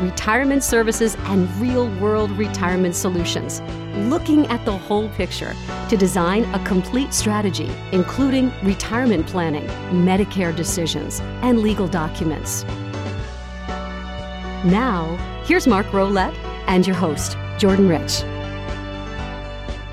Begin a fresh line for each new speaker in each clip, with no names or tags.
Retirement services and real world retirement solutions. Looking at the whole picture to design a complete strategy, including retirement planning, Medicare decisions, and legal documents. Now, here's Mark Rolette and your host, Jordan Rich.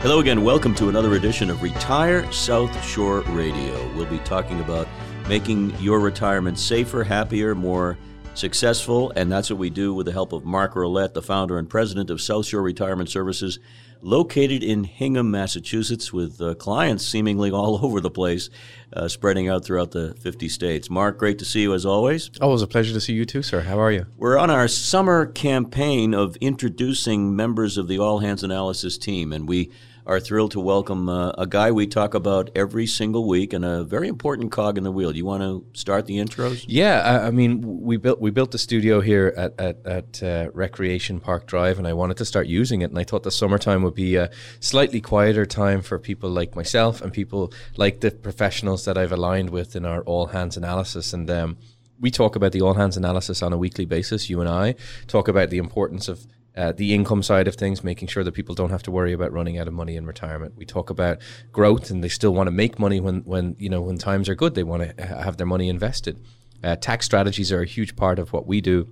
Hello again. Welcome to another edition of Retire South Shore Radio. We'll be talking about making your retirement safer, happier, more successful, and that's what we do with the help of Mark Rolette, the founder and president of South Shore Retirement Services, located in Hingham, Massachusetts, with uh, clients seemingly all over the place, uh, spreading out throughout the 50 states. Mark, great to see you as always.
Always a pleasure to see you too, sir. How are you?
We're on our summer campaign of introducing members of the All Hands Analysis team, and we are thrilled to welcome uh, a guy we talk about every single week and a very important cog in the wheel. Do you want to start the intros?
Yeah, I, I mean, we built we built the studio here at at, at uh, Recreation Park Drive, and I wanted to start using it. And I thought the summertime would be a slightly quieter time for people like myself and people like the professionals that I've aligned with in our all hands analysis. And um, we talk about the all hands analysis on a weekly basis. You and I talk about the importance of uh, the income side of things, making sure that people don't have to worry about running out of money in retirement. We talk about growth, and they still want to make money when, when you know when times are good. They want to have their money invested. Uh, tax strategies are a huge part of what we do.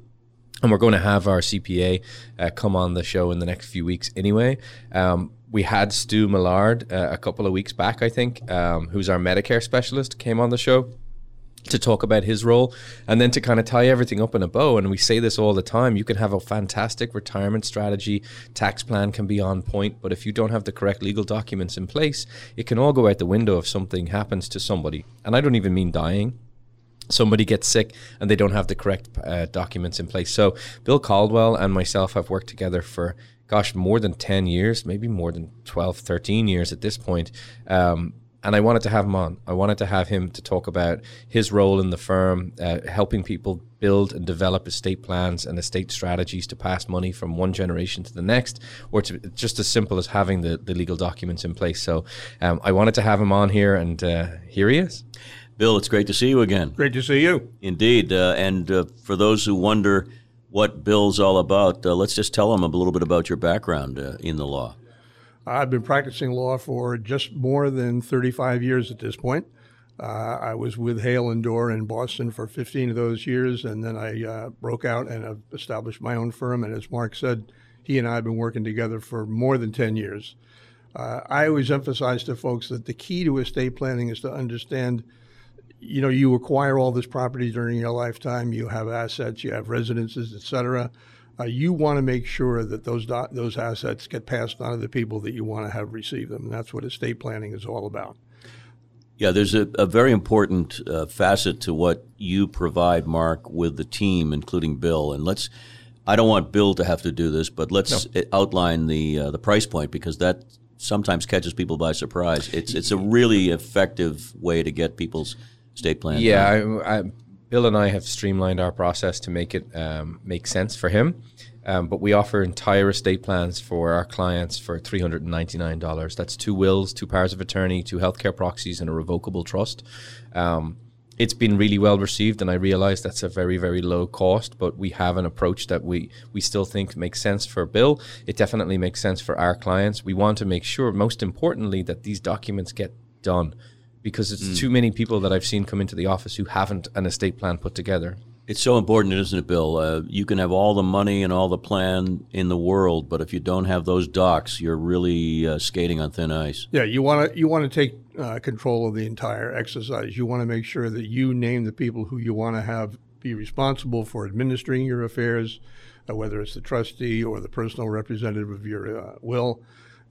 And we're going to have our CPA uh, come on the show in the next few weeks anyway. Um, we had Stu Millard uh, a couple of weeks back, I think, um, who's our Medicare specialist, came on the show to talk about his role and then to kind of tie everything up in a bow. And we say this all the time you can have a fantastic retirement strategy tax plan can be on point but if you don't have the correct legal documents in place it can all go out the window if something happens to somebody. And i don't even mean dying. Somebody gets sick and they don't have the correct uh, documents in place. So bill caldwell and myself have worked together for gosh more than 10 years maybe more than 12 13 years at this point. Um, and I wanted to have him on. I wanted to have him to talk about his role in the firm, uh, helping people build and develop estate plans and estate strategies to pass money from one generation to the next, or to just as simple as having the, the legal documents in place. So um, I wanted to have him on here, and uh, here he is.
Bill, it's great to see you again.
Great to see you.
Indeed. Uh, and uh, for those who wonder what Bill's all about, uh, let's just tell them a little bit about your background uh, in the law.
I've been practicing law for just more than 35 years at this point. Uh, I was with Hale and Dorr in Boston for 15 of those years, and then I uh, broke out and have established my own firm. And as Mark said, he and I have been working together for more than 10 years. Uh, I always emphasize to folks that the key to estate planning is to understand you know you acquire all this property during your lifetime you have assets you have residences et cetera uh, you want to make sure that those do- those assets get passed on to the people that you want to have receive them. And that's what estate planning is all about.
Yeah, there's a, a very important uh, facet to what you provide, Mark, with the team, including Bill. And let's, I don't want Bill to have to do this, but let's no. outline the uh, the price point because that sometimes catches people by surprise. It's it's a really effective way to get people's estate plan.
Yeah, I, I, Bill and I have streamlined our process to make it um, make sense for him. Um, but we offer entire estate plans for our clients for $399. That's two wills, two powers of attorney, two healthcare proxies, and a revocable trust. Um, it's been really well received, and I realize that's a very, very low cost, but we have an approach that we, we still think makes sense for Bill. It definitely makes sense for our clients. We want to make sure, most importantly, that these documents get done because it's mm. too many people that I've seen come into the office who haven't an estate plan put together.
It's so important, isn't it, Bill? Uh, you can have all the money and all the plan in the world, but if you don't have those docs, you're really uh, skating on thin ice.
Yeah, you want to you want to take uh, control of the entire exercise. You want to make sure that you name the people who you want to have be responsible for administering your affairs, uh, whether it's the trustee or the personal representative of your uh, will.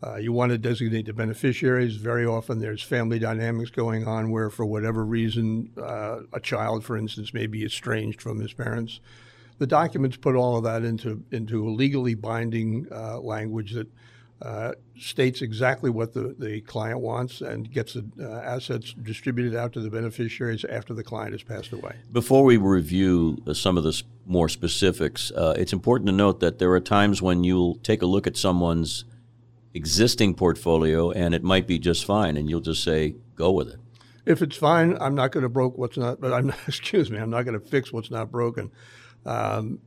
Uh, you want to designate the beneficiaries. Very often there's family dynamics going on where, for whatever reason, uh, a child, for instance, may be estranged from his parents. The documents put all of that into, into a legally binding uh, language that uh, states exactly what the, the client wants and gets the uh, assets distributed out to the beneficiaries after the client has passed away.
Before we review uh, some of the more specifics, it's important to note that there are times when you'll take a look at someone's existing portfolio and it might be just fine, and you'll just say, go with it.
If it's fine, I'm not going to broke what's not, but I'm not, excuse me, I'm not going to fix what's not broken. Um,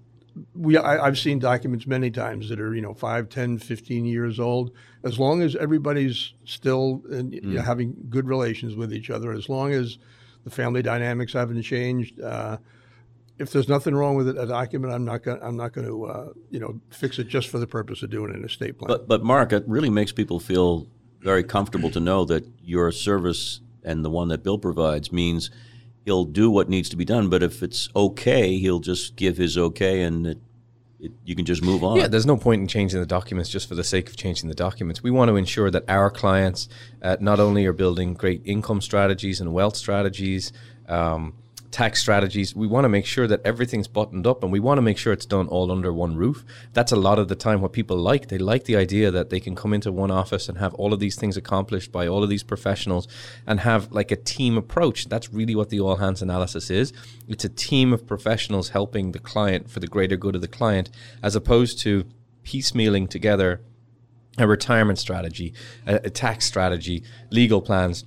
we I, have seen documents many times that are you know 5 10 15 years old as long as everybody's still in, mm. you know, having good relations with each other as long as the family dynamics haven't changed uh, if there's nothing wrong with it, a document, I'm not going. I'm not going to, uh, you know, fix it just for the purpose of doing an estate plan.
But, but Mark, it really makes people feel very comfortable to know that your service and the one that Bill provides means he'll do what needs to be done. But if it's okay, he'll just give his okay, and it, it, you can just move on.
Yeah, there's no point in changing the documents just for the sake of changing the documents. We want to ensure that our clients uh, not only are building great income strategies and wealth strategies. Um, tax strategies. We want to make sure that everything's buttoned up and we want to make sure it's done all under one roof. That's a lot of the time what people like. They like the idea that they can come into one office and have all of these things accomplished by all of these professionals and have like a team approach. That's really what the all hands analysis is. It's a team of professionals helping the client for the greater good of the client as opposed to piecemealing together a retirement strategy, a, a tax strategy, legal plans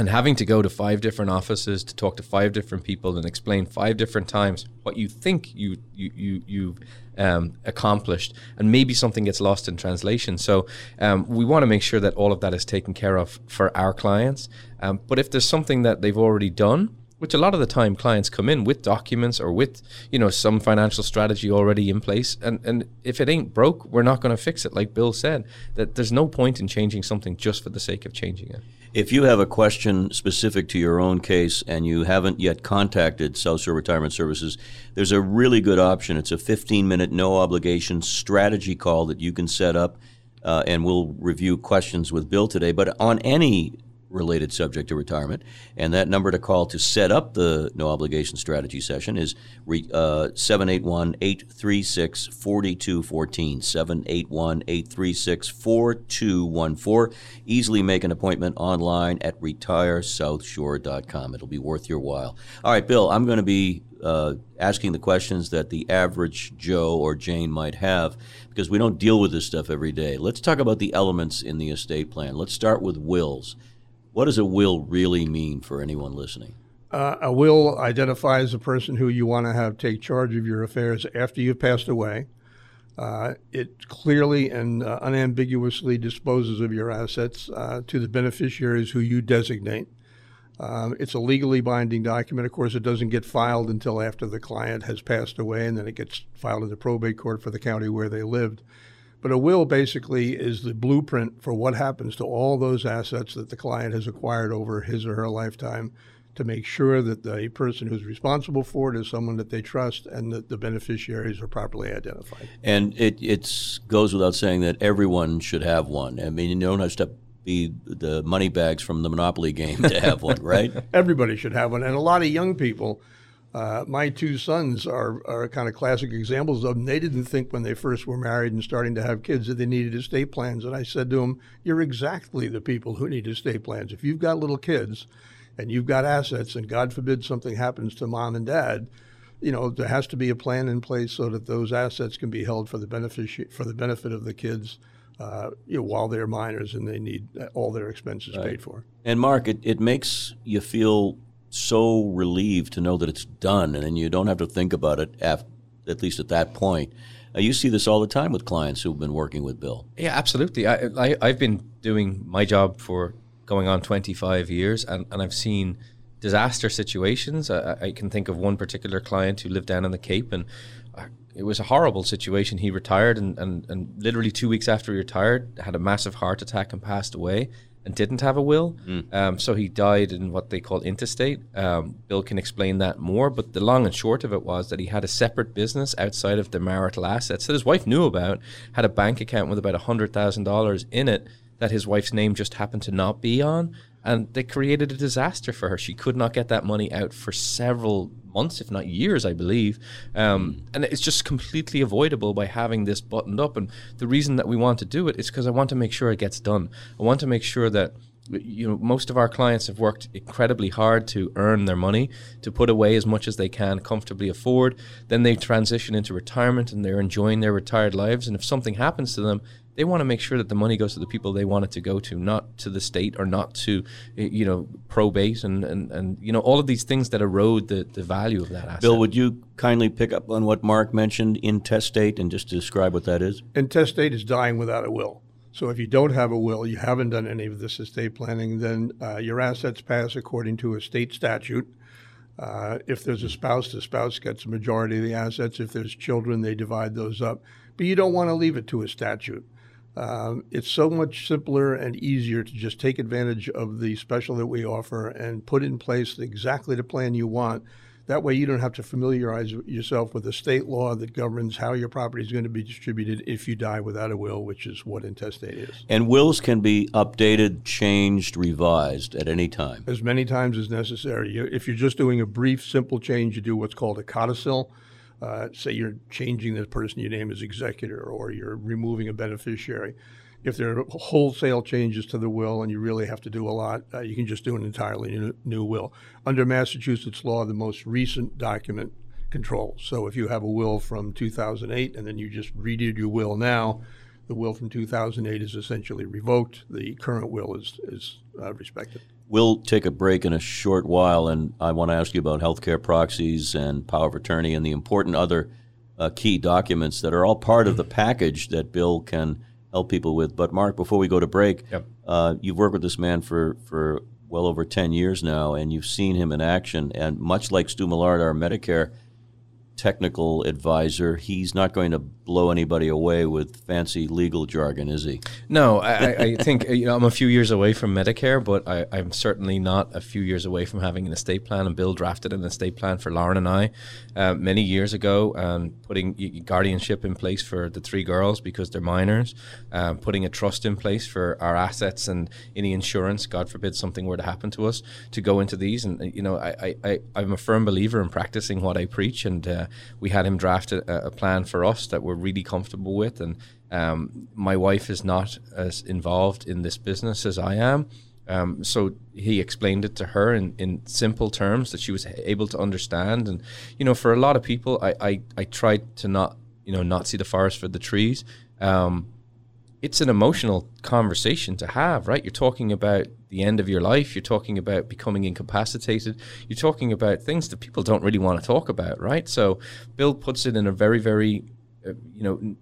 and having to go to five different offices to talk to five different people and explain five different times what you think you you you you've um, accomplished, and maybe something gets lost in translation. So um, we want to make sure that all of that is taken care of for our clients. Um, but if there's something that they've already done, which a lot of the time clients come in with documents or with you know some financial strategy already in place and and if it ain't broke we're not going to fix it like bill said that there's no point in changing something just for the sake of changing it
if you have a question specific to your own case and you haven't yet contacted South Shore Retirement Services, there's a really good option. It's a 15 minute, no obligation strategy call that you can set up, uh, and we'll review questions with Bill today. But on any related subject to retirement. And that number to call to set up the no obligation strategy session is uh, 781 836 4214. 781 836 4214. Easily make an appointment online at retiresouthshore.com. It'll be worth your while. All right, Bill, I'm going to be uh, asking the questions that the average Joe or Jane might have because we don't deal with this stuff every day. Let's talk about the elements in the estate plan. Let's start with wills. What does a will really mean for anyone listening?
Uh, a will identifies the person who you want to have take charge of your affairs after you've passed away. Uh, it clearly and uh, unambiguously disposes of your assets uh, to the beneficiaries who you designate. Um, it's a legally binding document. Of course, it doesn't get filed until after the client has passed away, and then it gets filed in the probate court for the county where they lived. But a will basically is the blueprint for what happens to all those assets that the client has acquired over his or her lifetime to make sure that the person who's responsible for it is someone that they trust and that the beneficiaries are properly identified.
And it it's, goes without saying that everyone should have one. I mean, you don't have to be the money bags from the Monopoly game to have one, right?
Everybody should have one. And a lot of young people uh, my two sons are, are kind of classic examples of them. They didn't think when they first were married and starting to have kids that they needed estate plans. And I said to them, You're exactly the people who need estate plans. If you've got little kids and you've got assets, and God forbid something happens to mom and dad, you know there has to be a plan in place so that those assets can be held for the benefit for the benefit of the kids. Uh, you know, while they're minors and they need all their expenses right. paid for.
And Mark, it, it makes you feel so relieved to know that it's done, and then you don't have to think about it at, at least at that point. Uh, you see this all the time with clients who've been working with Bill.
Yeah, absolutely. I, I, have been doing my job for going on 25 years, and, and I've seen disaster situations. I, I can think of one particular client who lived down in the Cape, and uh, it was a horrible situation. He retired, and, and, and literally two weeks after he retired, had a massive heart attack and passed away and didn't have a will. Mm. Um, so he died in what they call intestate. Um, Bill can explain that more, but the long and short of it was that he had a separate business outside of the marital assets that his wife knew about, had a bank account with about $100,000 in it that his wife's name just happened to not be on. And they created a disaster for her. She could not get that money out for several months, if not years, I believe. Um, and it's just completely avoidable by having this buttoned up. And the reason that we want to do it is because I want to make sure it gets done. I want to make sure that you know most of our clients have worked incredibly hard to earn their money to put away as much as they can comfortably afford then they transition into retirement and they're enjoying their retired lives and if something happens to them they want to make sure that the money goes to the people they want it to go to not to the state or not to you know probate and and, and you know all of these things that erode the, the value of that asset
bill would you kindly pick up on what mark mentioned intestate and just describe what that is
intestate is dying without a will so if you don't have a will, you haven't done any of this estate planning, then uh, your assets pass according to a state statute. Uh, if there's a spouse, the spouse gets a majority of the assets. If there's children, they divide those up. But you don't want to leave it to a statute. Um, it's so much simpler and easier to just take advantage of the special that we offer and put in place exactly the plan you want that way, you don't have to familiarize yourself with the state law that governs how your property is going to be distributed if you die without a will, which is what intestate is.
And wills can be updated, changed, revised at any time.
As many times as necessary. If you're just doing a brief, simple change, you do what's called a codicil. Uh, say you're changing the person you name as executor or you're removing a beneficiary if there are wholesale changes to the will and you really have to do a lot, uh, you can just do an entirely new, new, will. Under Massachusetts law, the most recent document controls. So if you have a will from 2008 and then you just redid your will now, the will from 2008 is essentially revoked. The current will is, is uh, respected.
We'll take a break in a short while, and I want to ask you about healthcare proxies and power of attorney and the important other uh, key documents that are all part of the package that Bill can help people with. But Mark, before we go to break, yep. uh, you've worked with this man for for well over ten years now, and you've seen him in action. And much like Stu Millard, our Medicare technical advisor, he's not going to blow anybody away with fancy legal jargon, is he?
No, I, I think you know I'm a few years away from Medicare, but I, am certainly not a few years away from having an estate plan. And Bill drafted an estate plan for Lauren and I uh, many years ago, and putting guardianship in place for the three girls because they're minors, uh, putting a trust in place for our assets and any insurance, God forbid something were to happen to us, to go into these. And you know, I, I, I'm a firm believer in practicing what I preach, and uh, we had him draft a, a plan for us that we're really comfortable with. And um, my wife is not as involved in this business as I am. Um, so he explained it to her in, in simple terms that she was able to understand. And, you know, for a lot of people, I, I, I tried to not, you know, not see the forest for the trees. Um, it's an emotional conversation to have, right? You're talking about the end of your life. You're talking about becoming incapacitated. You're talking about things that people don't really want to talk about, right? So Bill puts it in a very, very, you know,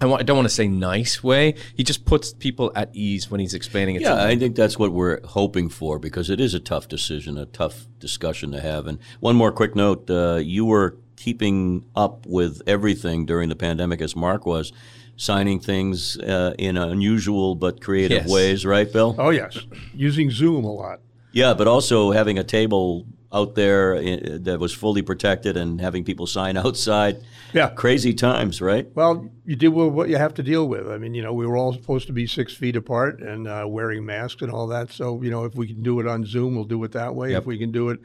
I, want, I don't want to say nice way. He just puts people at ease when he's explaining it.
Yeah, I think that's what we're hoping for because it is a tough decision, a tough discussion to have. And one more quick note: uh, you were keeping up with everything during the pandemic, as Mark was signing things uh, in unusual but creative
yes.
ways, right, Bill?
Oh, yes. Using Zoom a lot.
Yeah, but also having a table out there in, that was fully protected and having people sign outside.
Yeah.
Crazy times, right?
Well, you deal with what you have to deal with. I mean, you know, we were all supposed to be six feet apart and uh, wearing masks and all that. So, you know, if we can do it on Zoom, we'll do it that way. Yep. If we can do it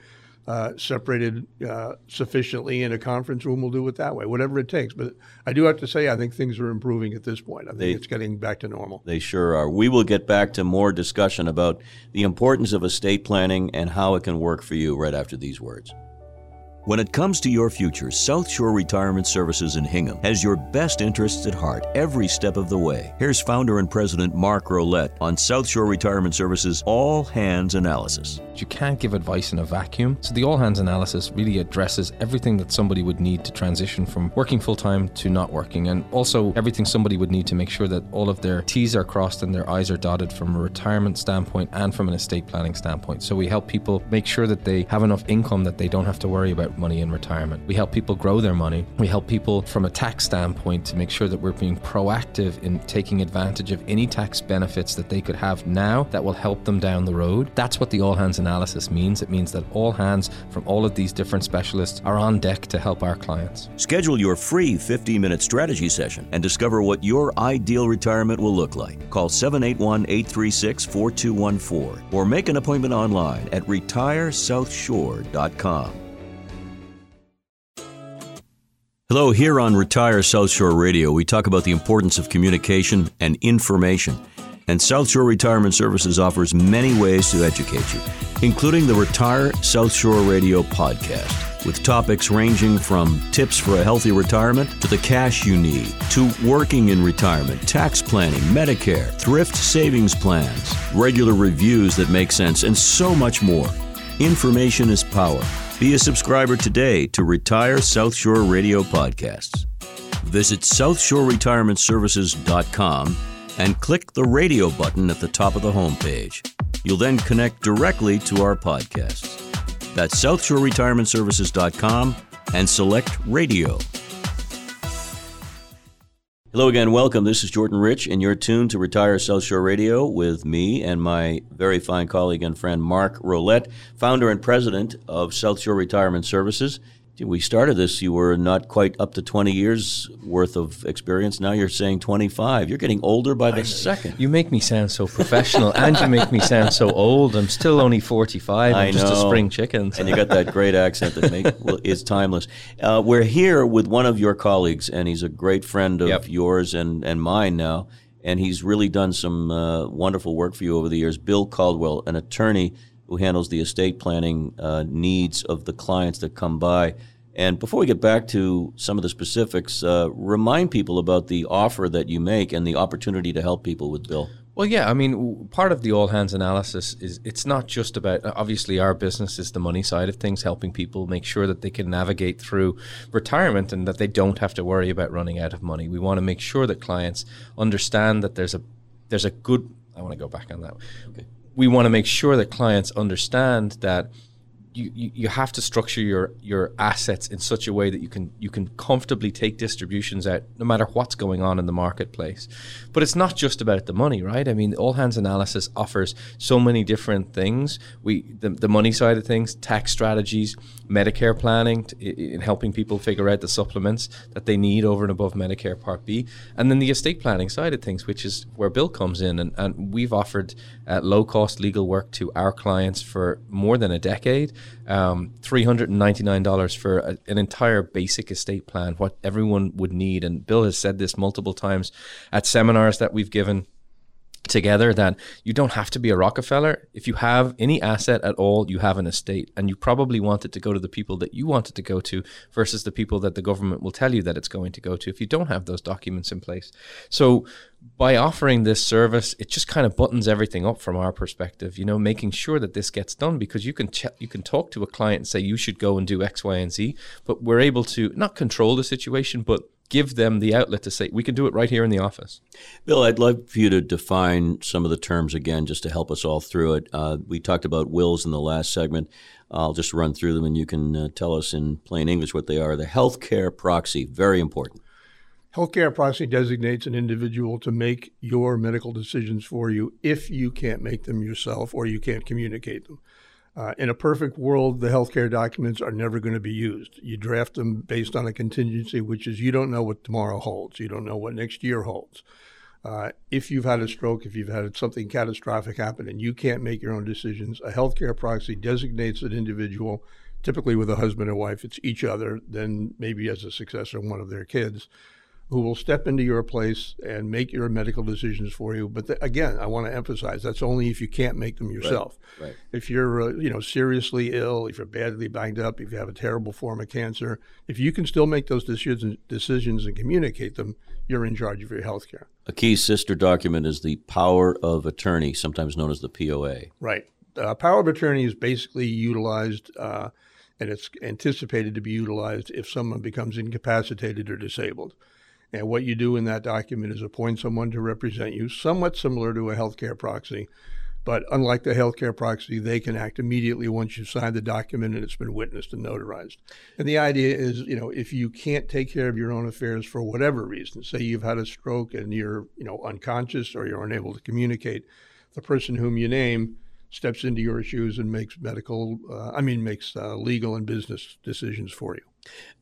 uh, separated uh, sufficiently in a conference room, we'll do it that way, whatever it takes. But I do have to say, I think things are improving at this point. I think they, it's getting back to normal.
They sure are. We will get back to more discussion about the importance of estate planning and how it can work for you right after these words.
When it comes to your future, South Shore Retirement Services in Hingham has your best interests at heart every step of the way. Here's founder and president Mark Rolette on South Shore Retirement Services All Hands Analysis.
You can't give advice in a vacuum, so the All Hands Analysis really addresses everything that somebody would need to transition from working full time to not working, and also everything somebody would need to make sure that all of their T's are crossed and their I's are dotted from a retirement standpoint and from an estate planning standpoint. So we help people make sure that they have enough income that they don't have to worry about money in retirement. We help people grow their money. We help people from a tax standpoint to make sure that we're being proactive in taking advantage of any tax benefits that they could have now that will help them down the road. That's what the all hands analysis means. It means that all hands from all of these different specialists are on deck to help our clients.
Schedule your free 15 minute strategy session and discover what your ideal retirement will look like. Call 781 836 4214 or make an appointment online at retiresouthshore.com. Hello, here on Retire South Shore Radio, we talk about the importance of communication and information. And South Shore Retirement Services offers many ways to educate you, including the Retire South Shore Radio podcast, with topics ranging from tips for a healthy retirement to the cash you need, to working in retirement, tax planning, Medicare, thrift savings plans, regular reviews that make sense, and so much more. Information is power. Be a subscriber today to Retire South Shore Radio podcasts. Visit SouthshoreRetirementServices.com and click the radio button at the top of the homepage. You'll then connect directly to our podcasts. That's SouthshoreRetirementServices.com and select radio.
Hello again, welcome. This is Jordan Rich, and you're tuned to Retire South Shore Radio with me and my very fine colleague and friend Mark Rolette, founder and president of South Shore Retirement Services. We started this, you were not quite up to 20 years worth of experience. Now you're saying 25. You're getting older by the second.
You make me sound so professional and you make me sound so old. I'm still only 45. I'm
I
just a
know.
spring chicken.
and you got that great accent that make, well, is timeless. Uh, we're here with one of your colleagues, and he's a great friend of
Yep.
yours and, and mine now. And he's really done some uh, wonderful work for you over the years. Bill Caldwell, an attorney who handles the estate planning uh, needs of the clients that come by. And before we get back to some of the specifics, uh, remind people about the offer that you make and the opportunity to help people with Bill.
Well, yeah, I mean, part of the all hands analysis is it's not just about obviously our business is the money side of things, helping people make sure that they can navigate through retirement and that they don't have to worry about running out of money. We want to make sure that clients understand that there's a there's a good. I want to go back on that.
Okay.
We want to make sure that clients understand that you, you, you have to structure your your assets in such a way that you can you can comfortably take distributions out no matter what's going on in the marketplace. But it's not just about the money, right? I mean, all hands analysis offers so many different things. We the, the money side of things, tax strategies, Medicare planning, t- in helping people figure out the supplements that they need over and above Medicare Part B, and then the estate planning side of things, which is where Bill comes in, and, and we've offered uh, low cost legal work to our clients for more than a decade. Um, $399 for a, an entire basic estate plan, what everyone would need. And Bill has said this multiple times at seminars that we've given together that you don't have to be a Rockefeller. If you have any asset at all, you have an estate, and you probably want it to go to the people that you want it to go to versus the people that the government will tell you that it's going to go to if you don't have those documents in place. So by offering this service, it just kind of buttons everything up from our perspective, you know, making sure that this gets done because you can ch- you can talk to a client and say you should go and do X, Y, and Z, but we're able to not control the situation, but give them the outlet to say we can do it right here in the office.
Bill, I'd love for you to define some of the terms again, just to help us all through it. Uh, we talked about wills in the last segment. I'll just run through them, and you can uh, tell us in plain English what they are. The healthcare proxy, very important.
Healthcare proxy designates an individual to make your medical decisions for you if you can't make them yourself or you can't communicate them. Uh, in a perfect world, the healthcare documents are never going to be used. You draft them based on a contingency, which is you don't know what tomorrow holds. You don't know what next year holds. Uh, if you've had a stroke, if you've had something catastrophic happen and you can't make your own decisions, a healthcare proxy designates an individual, typically with a husband and wife, it's each other, then maybe as a successor, one of their kids, who will step into your place and make your medical decisions for you. But th- again, I want to emphasize that's only if you can't make them yourself.
right.
If you're, uh, you know, seriously ill, if you're badly banged up, if you have a terrible form of cancer, if you can still make those decisions, decisions and communicate them, you're in charge of your health care.
A key sister document is the power of attorney, sometimes known as the POA.
Right. Uh, power of attorney is basically utilized, uh, and it's anticipated to be utilized if someone becomes incapacitated or disabled. And what you do in that document is appoint someone to represent you, somewhat similar to a healthcare proxy. But unlike the healthcare proxy, they can act immediately once you've signed the document and it's been witnessed and notarized. And the idea is, you know, if you can't take care of your own affairs for whatever reason, say you've had a stroke and you're, you know, unconscious or you're unable to communicate, the person whom you name steps into your shoes and makes medical, uh, I mean, makes uh, legal and business decisions for you.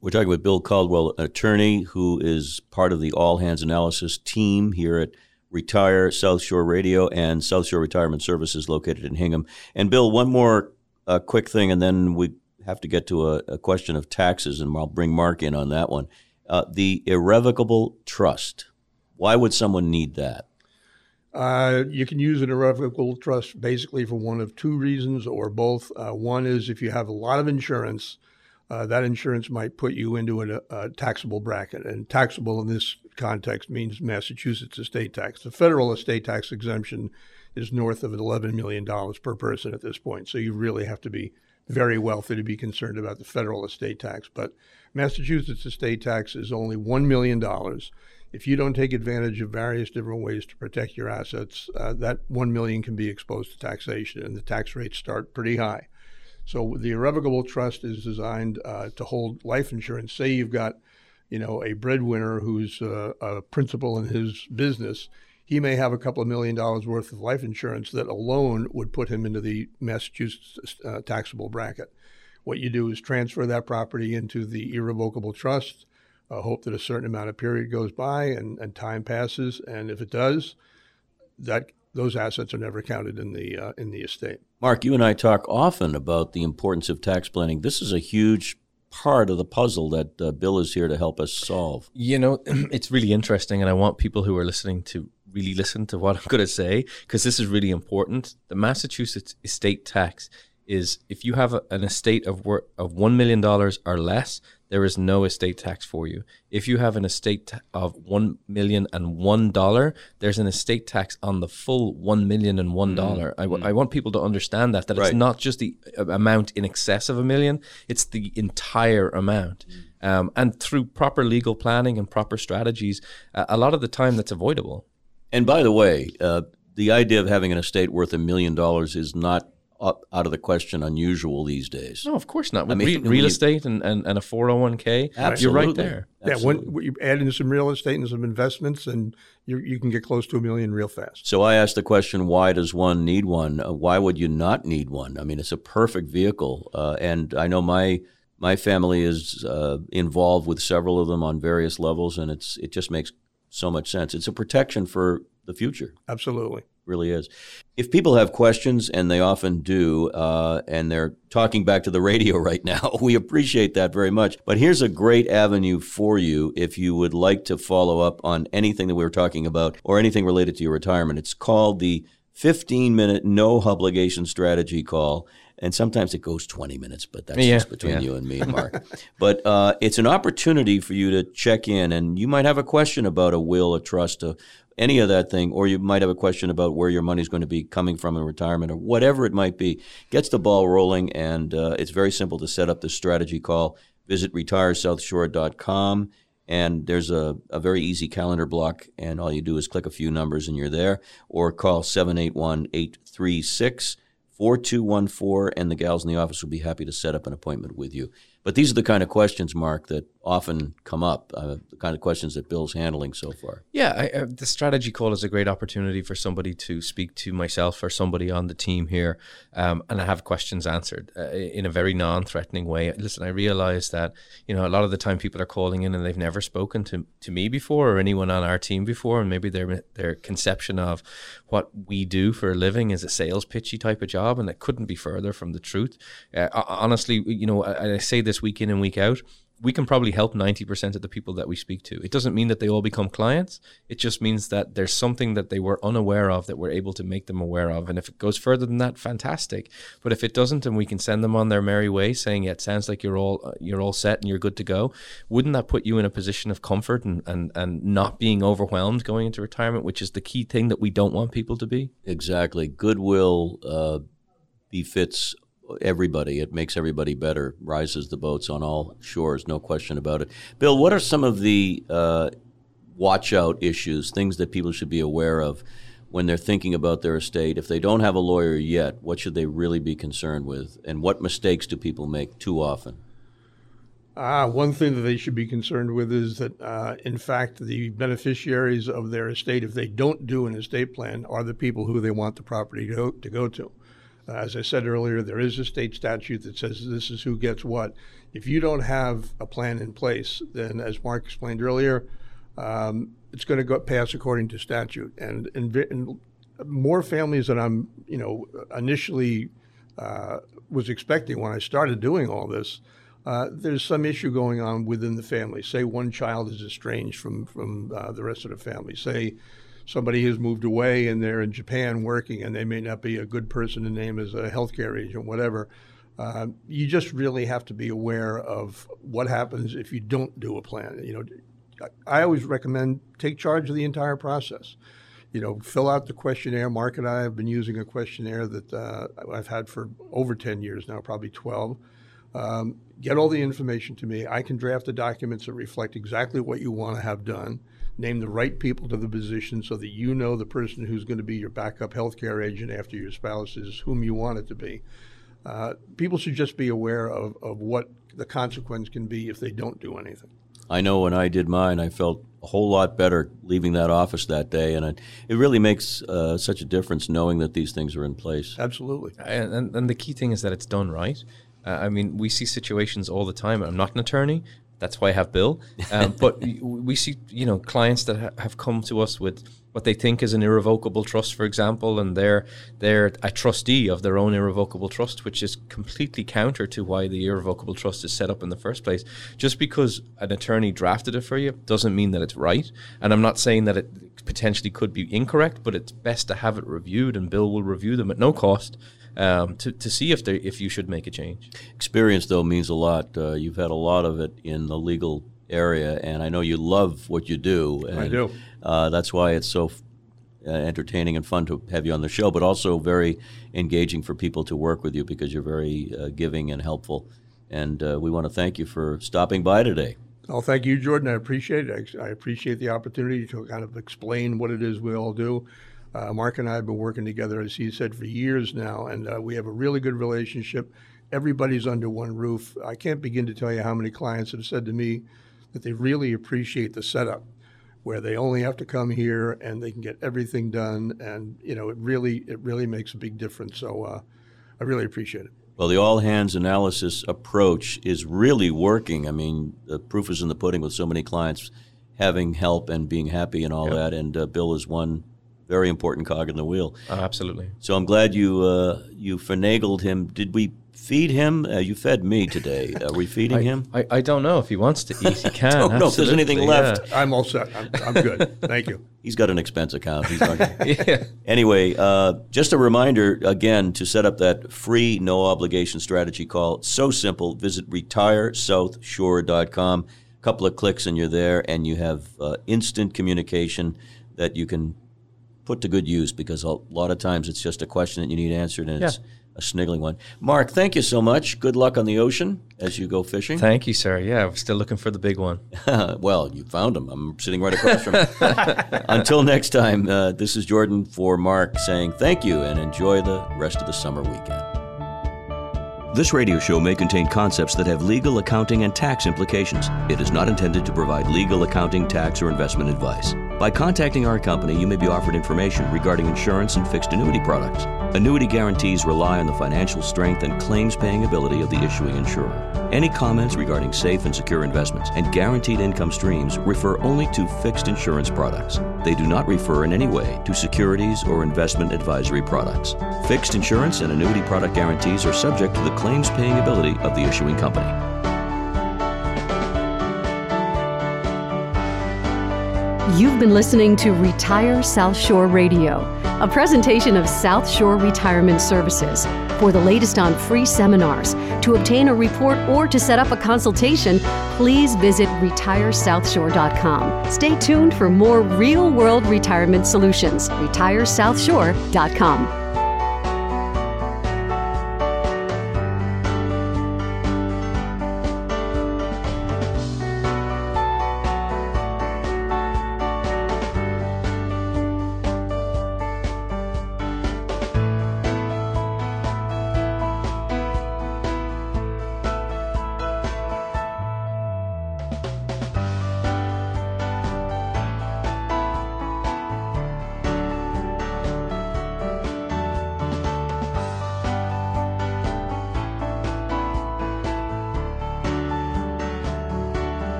We're talking with Bill Caldwell, an attorney who is part of the All Hands Analysis team here at Retire South Shore Radio and South Shore Retirement Services located in Hingham. And Bill, one more uh, quick thing, and then we have to get to a, a, question of taxes, and I'll bring Mark in on that one. Uh, the irrevocable trust. Why would someone need that?
Uh, you can use an irrevocable trust basically for one of two reasons or both. Uh, one is if you have a lot of insurance, uh, that insurance might put you into a, a, taxable bracket. And taxable in this context means Massachusetts estate tax. The federal estate tax exemption is north of $11 million per person at this point. So you really have to be very wealthy to be concerned about the federal estate tax. But Massachusetts estate tax is only $1 million. If you don't take advantage of various different ways to protect your assets, uh, that 1 million can be exposed to taxation, and the tax rates start pretty high. So the irrevocable trust is designed uh, to hold life insurance. Say you've got, you know, a breadwinner who's uh, a principal in his business. He may have a couple of million dollars worth of life insurance that alone would put him into the Massachusetts uh, taxable bracket. What you do is transfer that property into the irrevocable trust. Uh, hope that a certain amount of period goes by and, and time passes, and if it does, that those assets are never counted in the uh, in the estate.
Mark, you and I talk often about the importance of tax planning. This is a huge part of the puzzle that uh, Bill is here to help us solve.
You know, it's really interesting, and I want people who are listening to really listen to what I'm going to say because this is really important. The Massachusetts estate tax is if you have a, an estate of of one million dollars or less, there is no estate tax for you. If you have an estate of one million and one dollar, there's an estate tax on the full one million and one dollar. Mm. I, w- mm. I want people to understand that that right. it's not just the uh, amount in excess of a million; it's the entire amount. Mm. Um, and through proper legal planning and proper strategies, uh, a lot of the time that's avoidable.
And by the way, uh, the idea of having an estate worth a million dollars is not out of the question unusual these days.
No, of course not. With I mean, real, estate and, and, and a 401k, absolutely. you're right there.
Absolutely. Yeah, when you add in some real estate and some investments, and you, you can get close to a million real fast.
So I asked the question, why does one need one? Uh, why would you not need one? I mean, it's a perfect vehicle. Uh, and I know my my family is uh, involved with several of them on various levels, and it's it just makes so much sense. It's a protection for the future.
Absolutely
really is. If people have questions, and they often do, uh, and they're talking back to the radio right now, we appreciate that very much. But here's a great avenue for you if you would like to follow up on anything that we were talking about or anything related to your retirement. It's called the 15 minute no obligation strategy call. And sometimes it goes 20 minutes, but that's yeah, just between yeah. you and me Mark. but uh, it's an opportunity for you to check in, and you might have a question about a will, a trust, a, any of that thing, or you might have a question about where your money is going to be coming from in retirement or whatever it might be, gets the ball rolling. And uh, it's very simple to set up this strategy call. Visit retiresouthshore.com and there's a, a very easy calendar block, and all you do is click a few numbers and you're there, or call 781 836 4214, and the gals in the office will be happy to set up an appointment with you. But these are the kind of questions, Mark, that often come up, uh, the kind of questions that Bill's handling so far.
Yeah, I, uh, the strategy call is a great opportunity for somebody to speak to myself or somebody on the team here um, and I have questions answered uh, in a very non threatening way. Listen, I realize that, you know, a lot of the time people are calling in and they've never spoken to, to me before or anyone on our team before, and maybe their, their conception of what we do for a living is a sales pitchy type of job, and it couldn't be further from the truth. Uh, honestly, you know, I, I say this week in and week out, we can probably help 90% of the people that we speak to. It doesn't mean that they all become clients. It just means that there's something that they were unaware of that we're able to make them aware of. And if it goes further than that, fantastic. But if it doesn't and we can send them on their merry way saying, yeah, it sounds like you're all, you're all set and you're good to go, wouldn't that put you in a position of comfort and, and, and not being overwhelmed going into retirement, which is the key thing that we don't want people to be?
Exactly. Goodwill uh, befits everybody. It makes everybody better. Rises the boats on all shores, no question about it. Bill, what are some of the uh, watch out issues, things that people should be aware of when they're thinking about their estate? If they don't have a lawyer yet, what should they really be concerned with? And what mistakes do people make too often?
Uh, one thing that they should be concerned with is that, uh, in fact, the beneficiaries of their estate, if they don't do an estate plan, are the people who they want the property to go to. Go to. As I said earlier, there is a state statute that says this is who gets what. If you don't have a plan in place, then, as Mark explained earlier, um, it's going to go pass according to statute. And, in more families than I'm, you know, initially uh, was expecting when I started doing all this uh, there's some issue going on within the family. Say one child is estranged from from uh, the rest of the family. Say somebody has moved away and they're in Japan working, and they may not be a good person to name as a healthcare agent, whatever. Uh, you just really have to be aware of what happens if you don't do a plan. You know, I always recommend take charge of the entire process. You know, fill out the questionnaire. Mark and I have been using a questionnaire that uh, I've had for over 10 years now, probably 12. Um, get all the information to me. I can draft the documents that reflect exactly what you want to have done. Name the right people to the position so that you know the person who's going to be your backup healthcare agent after your spouse is whom you want it to be. Uh, people should just be aware of, of what the consequence can be if they don't do anything.
I know when I did mine, I felt a whole lot better leaving that office that day, and it, it really makes uh, such a difference knowing that these things are in place.
Absolutely.
And, and, and the key thing is that it's done right. Uh, I mean, we see situations all the time. I'm not an attorney. That's why I have Bill. Um, but we see, you know, clients that ha- have come to us with what they think is an irrevocable trust, for example, and they're they're a trustee of their own irrevocable trust, which is completely counter to why the irrevocable trust is set up in the first place. Just because an attorney drafted it for you doesn't mean that it's right. And I'm not saying that it potentially could be incorrect, but it's best to have it reviewed, and Bill will review them at no cost um, to, to see if there if you should make a change.
Experience though means a lot. Uh, you've had a lot of it in the legal area, and I know you love what you do. And,
I do.
Uh, that's why it's so uh, entertaining and fun to have you on the show, but also very engaging for people to work with you because you're very uh, giving and helpful. And uh, we want to thank you for stopping by today.
Oh, thank you, Jordan. I appreciate it. I appreciate the opportunity to kind of explain what it is we all do. Uh, Mark and I have been working together, as he said, for years now, and uh, we have a really good relationship. Everybody's under one roof. I can't begin to tell you how many clients have said to me that they really appreciate the setup, where they only have to come here and they can get everything done, and you know, it really it really makes a big difference. So uh, I really appreciate it.
Well, the all hands analysis approach is really working. I mean, the proof is in the pudding with so many clients having help and being happy and all yep. that. And uh, Bill is one very important cog in the wheel.
Uh, absolutely.
So I'm glad you uh, you finagled him. Did we feed him? Uh, you fed me today. Are we feeding
I,
him?
I, I don't know if he wants to eat. He can.
don't know if there's anything left.
Yeah. I'm all set. I'm, I'm good. Thank you.
He's got an expense account. He's yeah. Anyway, uh, just a reminder again to set up that free no obligation strategy call. So simple. Visit retiresouthshore.com. A couple of clicks and you're there, and you have uh, instant communication that you can put to good use because a lot of times it's just a question that you need answered and yeah. it's a sniggling one. Mark, thank you so much. Good luck on the ocean as you go fishing.
Thank you, sir. Yeah, we're still looking for the big one.
well, you found him. I'm sitting right across from him. Until next time, uh, this is Jordan for Mark saying thank you and enjoy the rest of the summer weekend.
This radio show may contain concepts that have legal, accounting, and tax implications. It is not intended to provide legal, accounting, tax, or investment advice. By contacting our company, you may be offered information regarding insurance and fixed annuity products. Annuity guarantees rely on the financial strength and claims paying ability of the issuing insurer. Any comments regarding safe and secure investments and guaranteed income streams refer only to fixed insurance products. They do not refer in any way to securities or investment advisory products. Fixed insurance and annuity product guarantees are subject to the claims paying ability of the issuing company.
You've been listening to Retire South Shore Radio, a presentation of South Shore Retirement Services. For the latest on free seminars, to obtain a report, or to set up a consultation, please visit retiresouthshore.com. Stay tuned for more real world retirement solutions. RetireSouthShore.com.